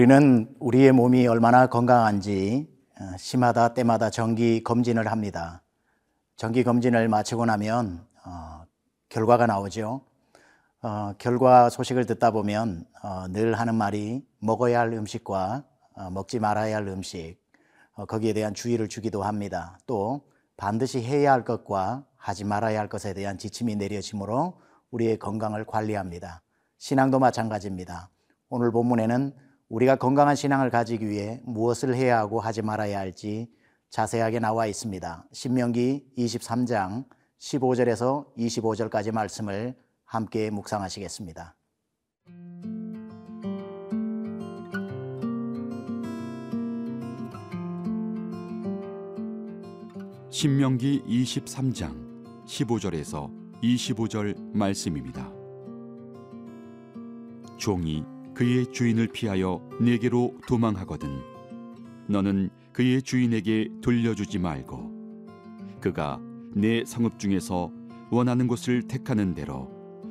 우리는 우리의 몸이 얼마나 건강한지 어, 시마다 때마다 정기 검진을 합니다. 정기 검진을 마치고 나면 어, 결과가 나오죠. 어, 결과 소식을 듣다 보면 어, 늘 하는 말이 먹어야 할 음식과 어, 먹지 말아야 할 음식 어, 거기에 대한 주의를 주기도 합니다. 또 반드시 해야 할 것과 하지 말아야 할 것에 대한 지침이 내려지므로 우리의 건강을 관리합니다. 신앙도 마찬가지입니다. 오늘 본문에는 우리가 건강한 신앙을 가지기 위해 무엇을 해야 하고 하지 말아야 할지 자세하게 나와 있습니다. 신명기 23장 15절에서 25절까지 말씀을 함께 묵상하시겠습니다. 신명기 23장 15절에서 25절 말씀입니다. 종이 그의 주인을 피하여 내게로 도망하거든. 너는 그의 주인에게 돌려주지 말고 그가 내 성읍 중에서 원하는 곳을 택하는 대로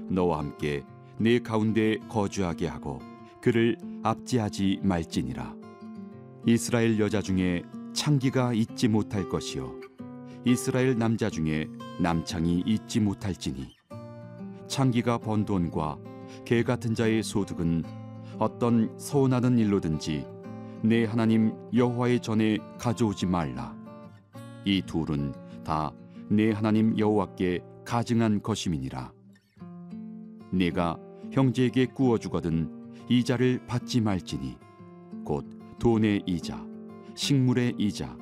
너와 함께 내 가운데 거주하게 하고 그를 압제하지 말지니라. 이스라엘 여자 중에 창기가 있지 못할 것이요. 이스라엘 남자 중에 남창이 있지 못할지니. 창기가 번 돈과 개 같은 자의 소득은 어떤 서운하는 일로든지 내 하나님 여호와의 전에 가져오지 말라. 이 둘은 다 내 하나님 여호와께 가증한 것임이니라. 내가 형제에게 구워 주거든 이자를 받지 말지니 곧 돈의 이자, 식물의 이자,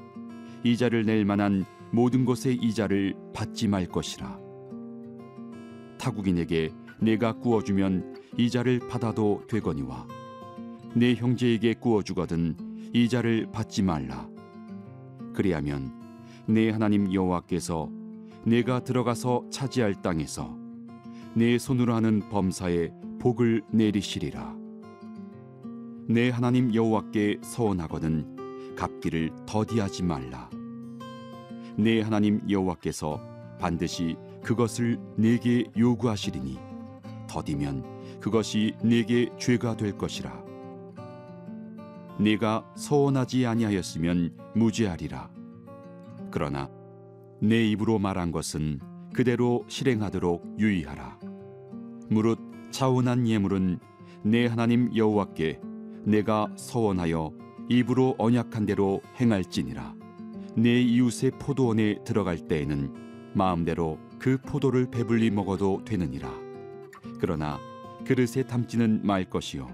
이자를 낼 만한 모든 것의 이자를 받지 말 것이라. 타국인에게 내가 구워 주면 이자를 받아도 되거니와. 내 형제에게 구워 주거든 이자를 받지 말라. 그리하면 내 하나님 여호와께서 내가 들어가서 차지할 땅에서 내 손으로 하는 범사에 복을 내리시리라. 내 하나님 여호와께 서원하거든 갚기를 더디하지 말라. 내 하나님 여호와께서 반드시 그것을 내게 요구하시리니 더디면 그것이 네게 죄가 될 것이라. 네가 서원하지 아니하였으면 무죄하리라. 그러나 내 입으로 말한 것은 그대로 실행하도록 유의하라. 무릇 차원한 예물은 내 하나님 여호와께 내가 서원하여 입으로 언약한 대로 행할지니라. 내 이웃의 포도원에 들어갈 때에는 마음대로 그 포도를 배불리 먹어도 되느니라. 그러나 그릇에 담지는 말 것이요.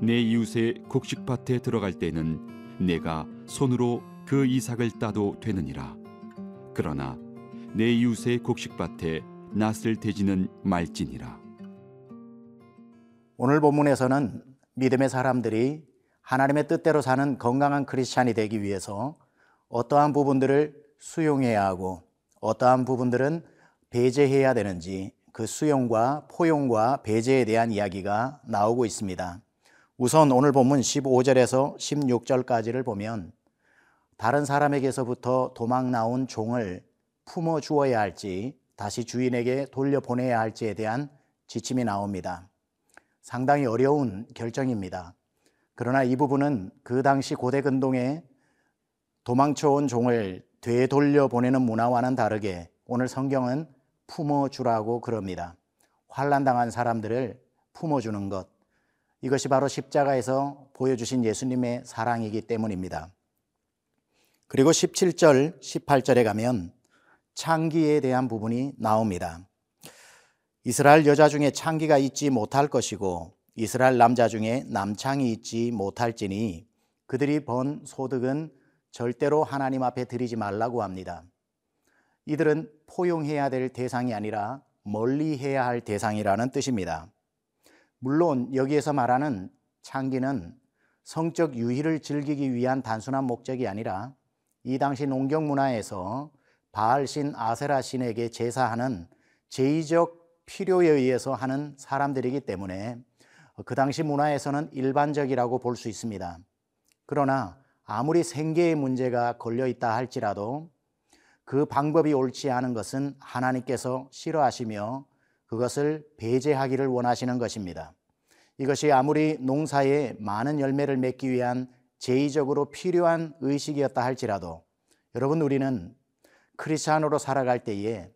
내 이웃의 곡식밭에 들어갈 때는 내가 손으로 그 이삭을 따도 되느니라. 그러나 내 이웃의 곡식밭에 낫을 대지는 말지니라. 오늘 본문에서는 믿음의 사람들이 하나님의 뜻대로 사는 건강한 크리스찬이 되기 위해서 어떠한 부분들을 수용해야 하고 어떠한 부분들은 배제해야 되는지 그 수용과 포용과 배제에 대한 이야기가 나오고 있습니다. 우선 오늘 본문 15절에서 16절까지를 보면 다른 사람에게서부터 도망 나온 종을 품어 주어야 할지 다시 주인에게 돌려보내야 할지에 대한 지침이 나옵니다. 상당히 어려운 결정입니다. 그러나 이 부분은 그 당시 고대 근동에 도망쳐온 종을 되돌려 보내는 문화와는 다르게 오늘 성경은 품어주라고 그럽니다. 환란당한 사람들을 품어주는 것. 이것이 바로 십자가에서 보여주신 예수님의 사랑이기 때문입니다. 그리고 17절, 18절에 가면 창기에 대한 부분이 나옵니다. 이스라엘 여자 중에 창기가 있지 못할 것이고 이스라엘 남자 중에 남창이 있지 못할지니 그들이 번 소득은 절대로 하나님 앞에 드리지 말라고 합니다. 이들은 포용해야 될 대상이 아니라 멀리 해야 할 대상이라는 뜻입니다. 물론 여기에서 말하는 창기는 성적 유희를 즐기기 위한 단순한 목적이 아니라 이 당시 농경 문화에서 바알신 아세라 신에게 제사하는 제의적 필요에 의해서 하는 사람들이기 때문에 그 당시 문화에서는 일반적이라고 볼 수 있습니다. 그러나 아무리 생계의 문제가 걸려 있다 할지라도 그 방법이 옳지 않은 것은 하나님께서 싫어하시며 그것을 배제하기를 원하시는 것입니다. 이것이 아무리 농사에 많은 열매를 맺기 위한 제의적으로 필요한 의식이었다 할지라도 여러분 우리는 크리스찬으로 살아갈 때에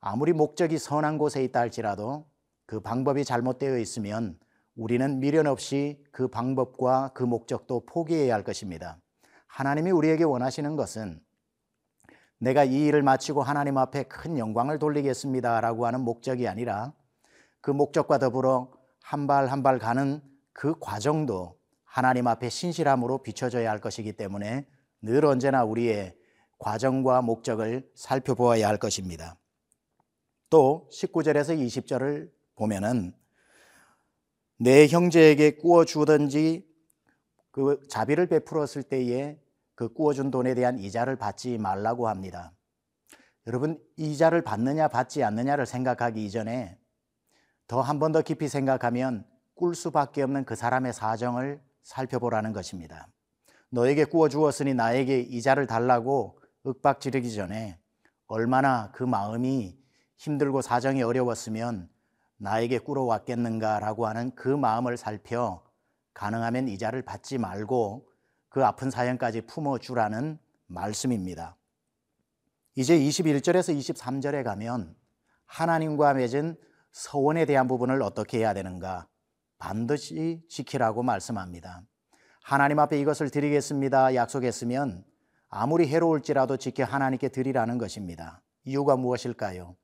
아무리 목적이 선한 곳에 있다 할지라도 그 방법이 잘못되어 있으면 우리는 미련 없이 그 방법과 그 목적도 포기해야 할 것입니다. 하나님이 우리에게 원하시는 것은 내가 이 일을 마치고 하나님 앞에 큰 영광을 돌리겠습니다 라고 하는 목적이 아니라 그 목적과 더불어 한 발 한 발 가는 그 과정도 하나님 앞에 신실함으로 비춰져야 할 것이기 때문에 늘 언제나 우리의 과정과 목적을 살펴보아야 할 것입니다. 또 19절에서 20절을 보면은 내 형제에게 구워 주든지 그 자비를 베풀었을 때에 그 구워준 돈에 대한 이자를 받지 말라고 합니다. 여러분 이자를 받느냐 받지 않느냐를 생각하기 이전에 더 한 번 더 깊이 생각하면 꿀 수밖에 없는 그 사람의 사정을 살펴보라는 것입니다. 너에게 구워 주었으니 나에게 이자를 달라고 윽박 지르기 전에 얼마나 그 마음이 힘들고 사정이 어려웠으면 나에게 꿇어왔겠는가라고 하는 그 마음을 살펴 가능하면 이자를 받지 말고 그 아픈 사연까지 품어주라는 말씀입니다. 이제 21절에서 23절에 가면 하나님과 맺은 서원에 대한 부분을 어떻게 해야 되는가 반드시 지키라고 말씀합니다. 하나님 앞에 이것을 드리겠습니다. 약속했으면 아무리 해로울지라도 지켜 하나님께 드리라는 것입니다. 이유가 무엇일까요?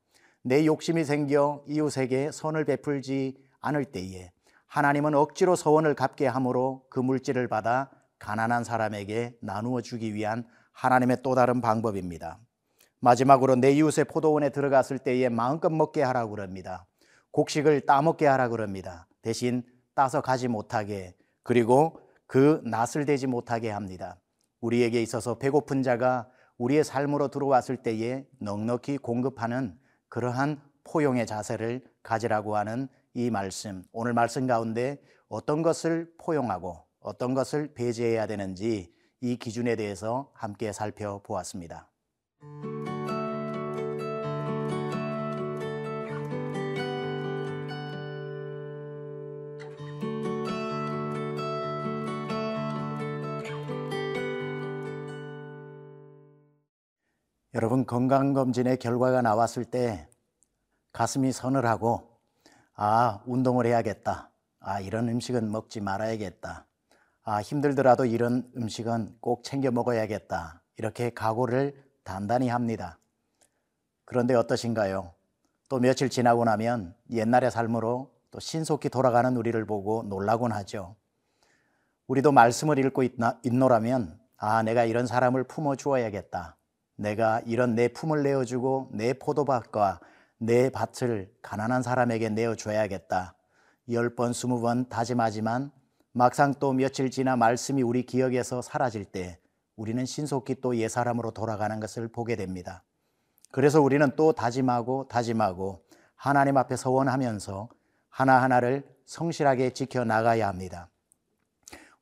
내 욕심이 생겨 이웃에게 선을 베풀지 않을 때에 하나님은 억지로 서원을 갚게 함으로 그 물질을 받아 가난한 사람에게 나누어 주기 위한 하나님의 또 다른 방법입니다. 마지막으로 내 이웃의 포도원에 들어갔을 때에 마음껏 먹게 하라고 그럽니다. 곡식을 따먹게 하라고 그럽니다. 대신 따서 가지 못하게 그리고 그 낯을 대지 못하게 합니다. 우리에게 있어서 배고픈 자가 우리의 삶으로 들어왔을 때에 넉넉히 공급하는 그러한 포용의 자세를 가지라고 하는 이 말씀, 오늘 말씀 가운데 어떤 것을 포용하고 어떤 것을 배제해야 되는지 이 기준에 대해서 함께 살펴보았습니다. 여러분 건강검진의 결과가 나왔을 때 가슴이 서늘하고 아 운동을 해야겠다 아 이런 음식은 먹지 말아야겠다 아 힘들더라도 이런 음식은 꼭 챙겨 먹어야겠다 이렇게 각오를 단단히 합니다 그런데 어떠신가요? 또 며칠 지나고 나면 옛날의 삶으로 또 신속히 돌아가는 우리를 보고 놀라곤 하죠 우리도 말씀을 읽고 있나, 있노라면 아 내가 이런 사람을 품어 주어야겠다 내가 이런 내 품을 내어주고 내 포도밭과 내 밭을 가난한 사람에게 내어줘야겠다. 열 번, 스무 번 다짐하지만 막상 또 며칠 지나 말씀이 우리 기억에서 사라질 때 우리는 신속히 또 옛사람으로 돌아가는 것을 보게 됩니다. 그래서 우리는 또 다짐하고 다짐하고 하나님 앞에 서원하면서 하나하나를 성실하게 지켜 나가야 합니다.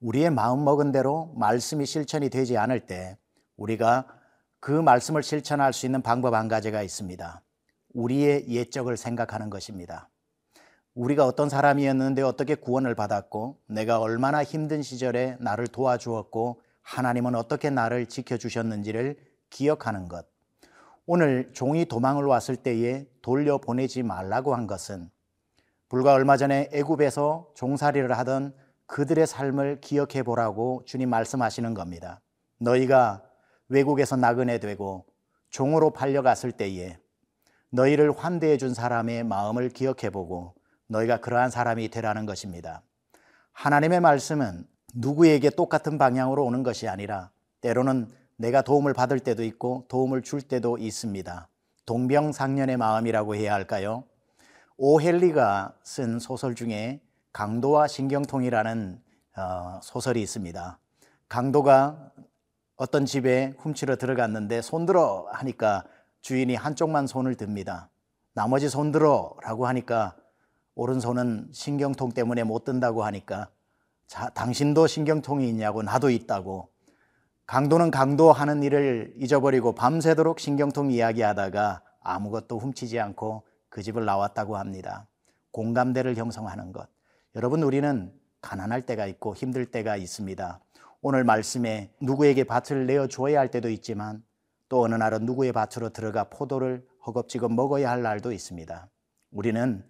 우리의 마음 먹은 대로 말씀이 실천이 되지 않을 때 우리가 그 말씀을 실천할 수 있는 방법 한 가지가 있습니다. 우리의 옛적을 생각하는 것입니다. 우리가 어떤 사람이었는데 어떻게 구원을 받았고 내가 얼마나 힘든 시절에 나를 도와주었고 하나님은 어떻게 나를 지켜주셨는지를 기억하는 것. 오늘 종이 도망을 왔을 때에 돌려보내지 말라고 한 것은 불과 얼마 전에 애굽에서 종살이를 하던 그들의 삶을 기억해 보라고 주님 말씀하시는 겁니다. 너희가 외국에서 나그네 되고 종으로 팔려갔을 때에 너희를 환대해 준 사람의 마음을 기억해 보고 너희가 그러한 사람이 되라는 것입니다. 하나님의 말씀은 누구에게 똑같은 방향으로 오는 것이 아니라 때로는 내가 도움을 받을 때도 있고 도움을 줄 때도 있습니다. 동병상련의 마음이라고 해야 할까요? 오헬리가 쓴 소설 중에 강도와 신경통이라는 어, 소설이 있습니다. 강도가 어떤 집에 훔치러 들어갔는데 손들어 하니까 주인이 한쪽만 손을 듭니다. 나머지 손들어 라고 하니까 오른손은 신경통 때문에 못 든다고 하니까 자, 당신도 신경통이 있냐고 나도 있다고 강도는 강도 하는 일을 잊어버리고 밤새도록 신경통 이야기하다가 아무것도 훔치지 않고 그 집을 나왔다고 합니다. 공감대를 형성하는 것. 여러분, 우리는 가난할 때가 있고 힘들 때가 있습니다. 오늘 말씀에 누구에게 밭을 내어 줘야 할 때도 있지만 또 어느 날은 누구의 밭으로 들어가 포도를 허겁지겁 먹어야 할 날도 있습니다. 우리는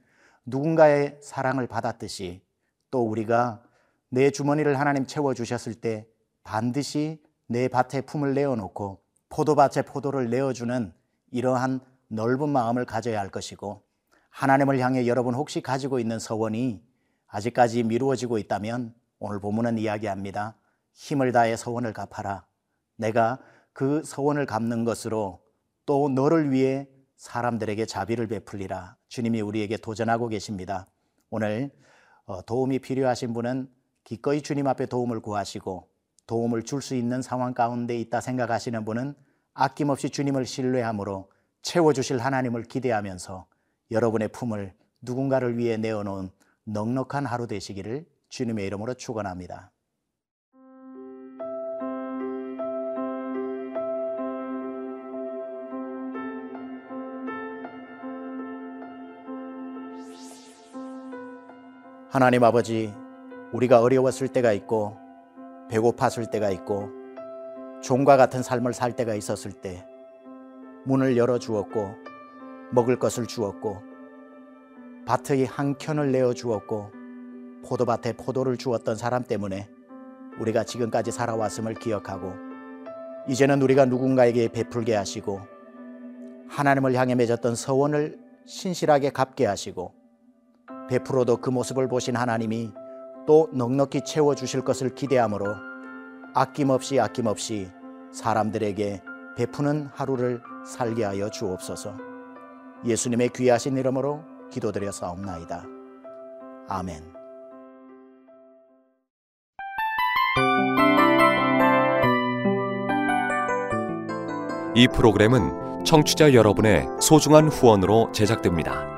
누군가의 사랑을 받았듯이 또 우리가 내 주머니를 하나님 채워주셨을 때 반드시 내 밭에 품을 내어놓고 포도밭에 포도를 내어주는 이러한 넓은 마음을 가져야 할 것이고 하나님을 향해 여러분 혹시 가지고 있는 서원이 아직까지 미루어지고 있다면 오늘 본문은 이야기합니다. 힘을 다해 서원을 갚아라. 내가 그 서원을 갚는 것으로 또 너를 위해 사람들에게 자비를 베풀리라. 주님이 우리에게 도전하고 계십니다. 오늘 어, 도움이 필요하신 분은 기꺼이 주님 앞에 도움을 구하시고 도움을 줄 수 있는 상황 가운데 있다 생각하시는 분은 아낌없이 주님을 신뢰함으로 채워주실 하나님을 기대하면서 여러분의 품을 누군가를 위해 내어놓은 넉넉한 하루 되시기를 주님의 이름으로 축원합니다. 하나님 아버지, 우리가 어려웠을 때가 있고, 배고팠을 때가 있고, 종과 같은 삶을 살 때가 있었을 때, 문을 열어 주었고, 먹을 것을 주었고, 밭의 한 켠을 내어 주었고, 포도밭에 포도를 주었던 사람 때문에 우리가 지금까지 살아왔음을 기억하고, 이제는 우리가 누군가에게 베풀게 하시고, 하나님을 향해 맺었던 서원을 신실하게 갚게 하시고, 베풀어도 그 모습을 보신 하나님이 또 넉넉히 채워 주실 것을 기대함으로 아낌없이 아낌없이 사람들에게 베푸는 하루를 살게 하여 주옵소서 예수님의 귀하신 이름으로 기도드려 사옵나이다. 아멘. 이 프로그램은 청취자 여러분의 소중한 후원으로 제작됩니다.